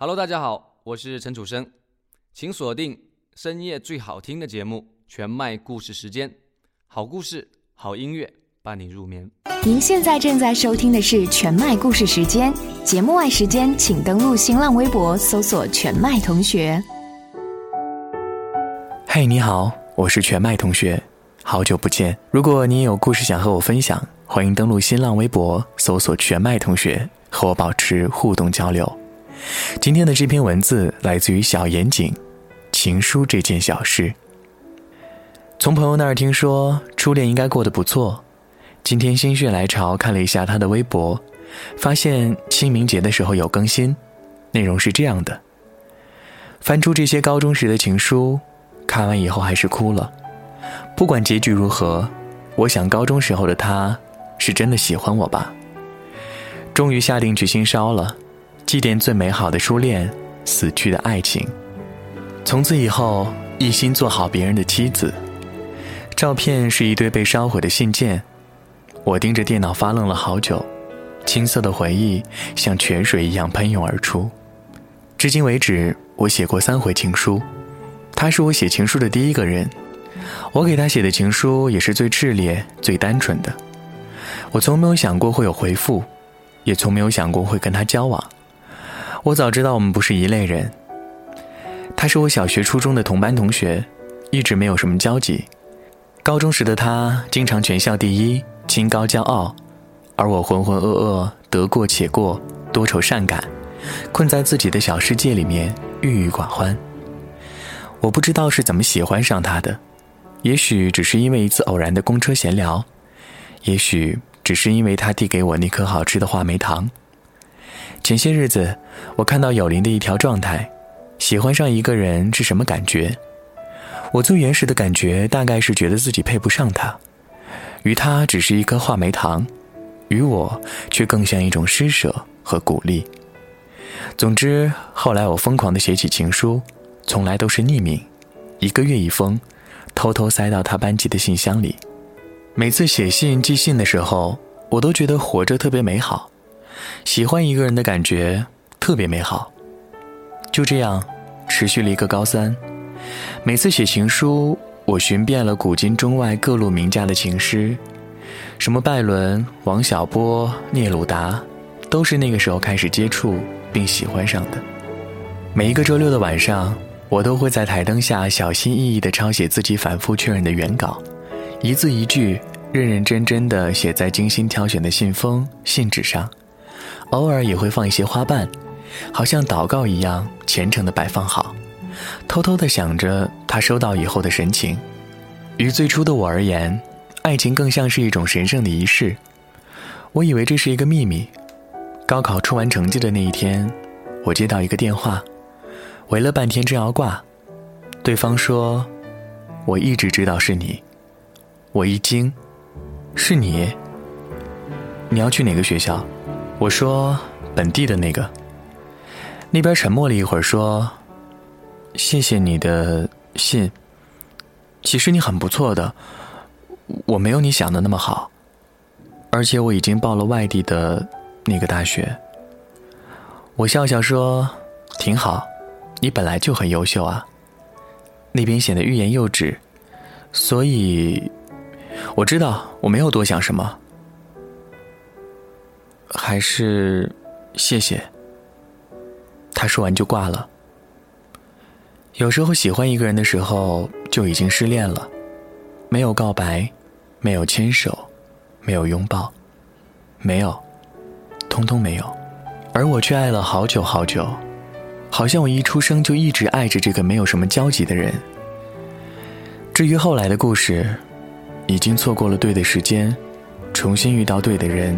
Hello，大家好，我是陈楚生，请锁定深夜最好听的节目《全麦故事时间》，好故事、好音乐伴你入眠。您现在正在收听的是《全麦故事时间》，节目外时间请登录新浪微博搜索“全麦同学”。嘿，你好，我是全麦同学，好久不见。如果你也有故事想和我分享，欢迎登录新浪微博搜索“全麦同学”，和我保持互动交流。今天的这篇文字来自于小严谨，《情书这件小事》。从朋友那儿听说初恋应该过得不错，今天心血来潮看了一下他的微博，发现清明节的时候有更新，内容是这样的：翻出这些高中时的情书，看完以后还是哭了。不管结局如何，我想高中时候的他是真的喜欢我吧。终于下定决心烧了。祭奠最美好的初恋，死去的爱情。从此以后，一心做好别人的妻子。照片是一堆被烧毁的信件。我盯着电脑发愣了好久，青涩的回忆像泉水一样喷涌而出。至今为止，我写过三回情书，他是我写情书的第一个人。我给他写的情书也是最炽烈、最单纯的。我从没有想过会有回复，也从没有想过会跟他交往。我早知道我们不是一类人。他是我小学、初中的同班同学，一直没有什么交集。高中时的他经常全校第一，清高骄傲，而我浑浑噩噩，得过且过，多愁善感，困在自己的小世界里面，郁郁寡欢。我不知道是怎么喜欢上他的，也许只是因为一次偶然的公车闲聊，也许只是因为他递给我那颗好吃的话梅糖。前些日子，我看到有林的一条状态：喜欢上一个人是什么感觉？我最原始的感觉大概是觉得自己配不上他，与他只是一颗话梅糖，与我却更像一种施舍和鼓励。总之，后来我疯狂地写起情书，从来都是匿名，一个月一封，偷偷塞到他班级的信箱里。每次写信寄信的时候，我都觉得活着特别美好。喜欢一个人的感觉特别美好，就这样持续了一个高三。每次写情书，我寻遍了古今中外各路名家的情诗，什么拜伦、王小波、聂鲁达，都是那个时候开始接触并喜欢上的。每一个周六的晚上，我都会在台灯下小心翼翼地抄写自己反复确认的原稿，一字一句认认真真地写在精心挑选的信封、信纸上。偶尔也会放一些花瓣，好像祷告一样虔诚地摆放好，偷偷地想着他收到以后的神情。于最初的我而言，爱情更像是一种神圣的仪式。我以为这是一个秘密。高考出完成绩的那一天，我接到一个电话，围了半天正要挂，对方说：“我一直知道是你。”我一惊：“是你？你要去哪个学校？”我说：“本地的那个。”那边沉默了一会儿，说：“谢谢你的信。其实你很不错的，我没有你想的那么好，而且我已经报了外地的那个大学。”我笑笑说：“挺好，你本来就很优秀啊。”那边显得欲言又止，所以我知道我没有多想什么。还是，谢谢。他说完就挂了。有时候喜欢一个人的时候，就已经失恋了，没有告白，没有牵手，没有拥抱，没有，通通没有。而我却爱了好久好久，好像我一出生就一直爱着这个没有什么交集的人。至于后来的故事，已经错过了对的时间，重新遇到对的人。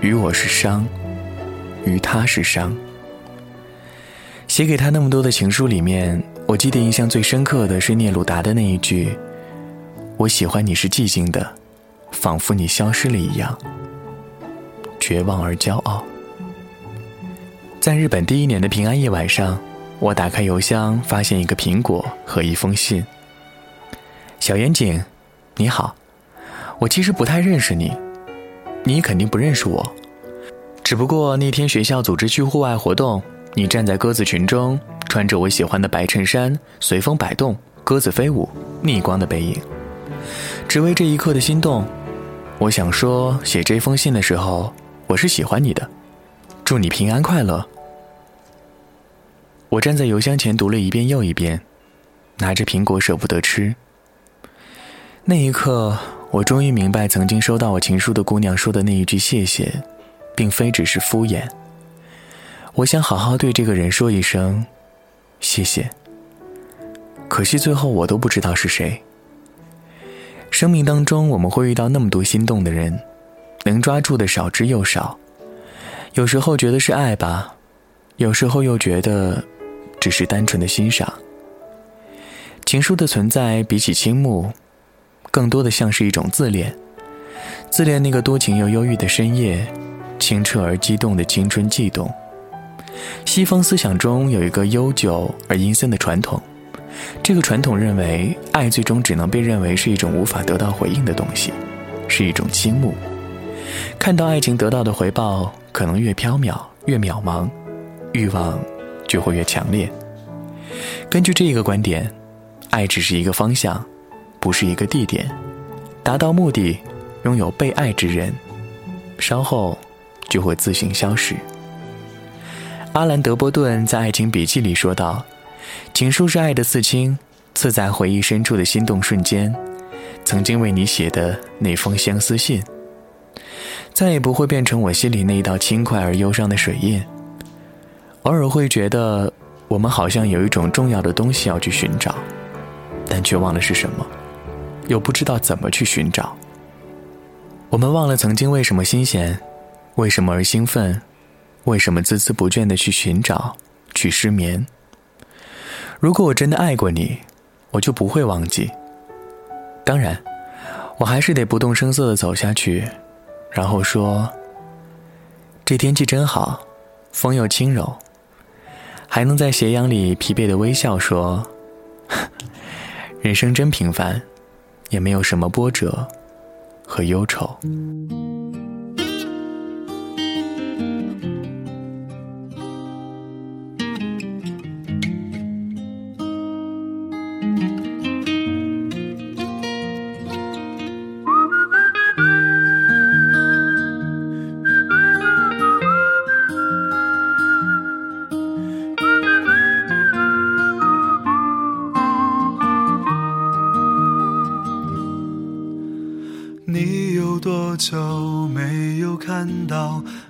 于我是伤，于他是伤。写给他那么多的情书里面，我记得印象最深刻的是聂鲁达的那一句：“我喜欢你是寂静的，仿佛你消失了一样，绝望而骄傲。”在日本第一年的平安夜晚上，我打开邮箱，发现一个苹果和一封信。小严谨，你好，我其实不太认识你。你肯定不认识我，只不过那天学校组织去户外活动，你站在鸽子群中，穿着我喜欢的白衬衫，随风摆动，鸽子飞舞，逆光的背影，只为这一刻的心动。我想说，写这封信的时候，我是喜欢你的，祝你平安快乐。我站在邮箱前读了一遍又一遍，拿着苹果舍不得吃。那一刻，我终于明白，曾经收到我情书的姑娘说的那一句谢谢，并非只是敷衍。我想好好对这个人说一声谢谢。可惜最后我都不知道是谁。生命当中，我们会遇到那么多心动的人，能抓住的少之又少。有时候觉得是爱吧，有时候又觉得。只是单纯的欣赏。情书的存在，比起倾慕，更多的像是一种自恋，自恋那个多情又忧郁的深夜，清澈而激动的青春悸动。西方思想中有一个悠久而阴森的传统，这个传统认为，爱最终只能被认为是一种无法得到回应的东西，是一种倾慕。看到爱情得到的回报可能越缥缈越渺茫，欲望。就会越强烈。根据这一个观点，爱只是一个方向，不是一个地点。达到目的，拥有被爱之人，稍后就会自行消失。阿兰·德波顿在《爱情笔记》里说道：“情书是爱的刺青，刺在回忆深处的心动瞬间。曾经为你写的那封相思信，再也不会变成我心里那一道轻快而忧伤的水印。”偶尔会觉得，我们好像有一种重要的东西要去寻找，但却忘了是什么，又不知道怎么去寻找。我们忘了曾经为什么新鲜，为什么而兴奋，为什么孜孜不倦的去寻找，去失眠。如果我真的爱过你，我就不会忘记。当然，我还是得不动声色的走下去，然后说：“这天气真好，风又轻柔。”还能在斜阳里疲惫的微笑，说：“ 人生真平凡，也没有什么波折和忧愁。”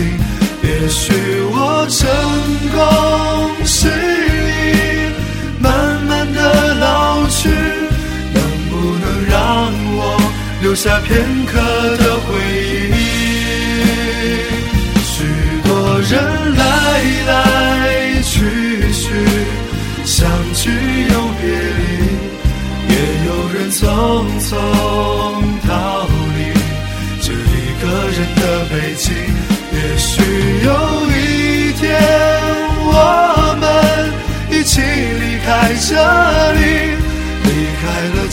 也许我成功失意，慢慢的老去，能不能让我留下片刻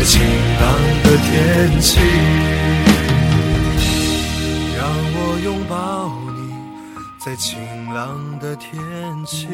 在晴朗的天气。让我拥抱你，在晴朗的天气。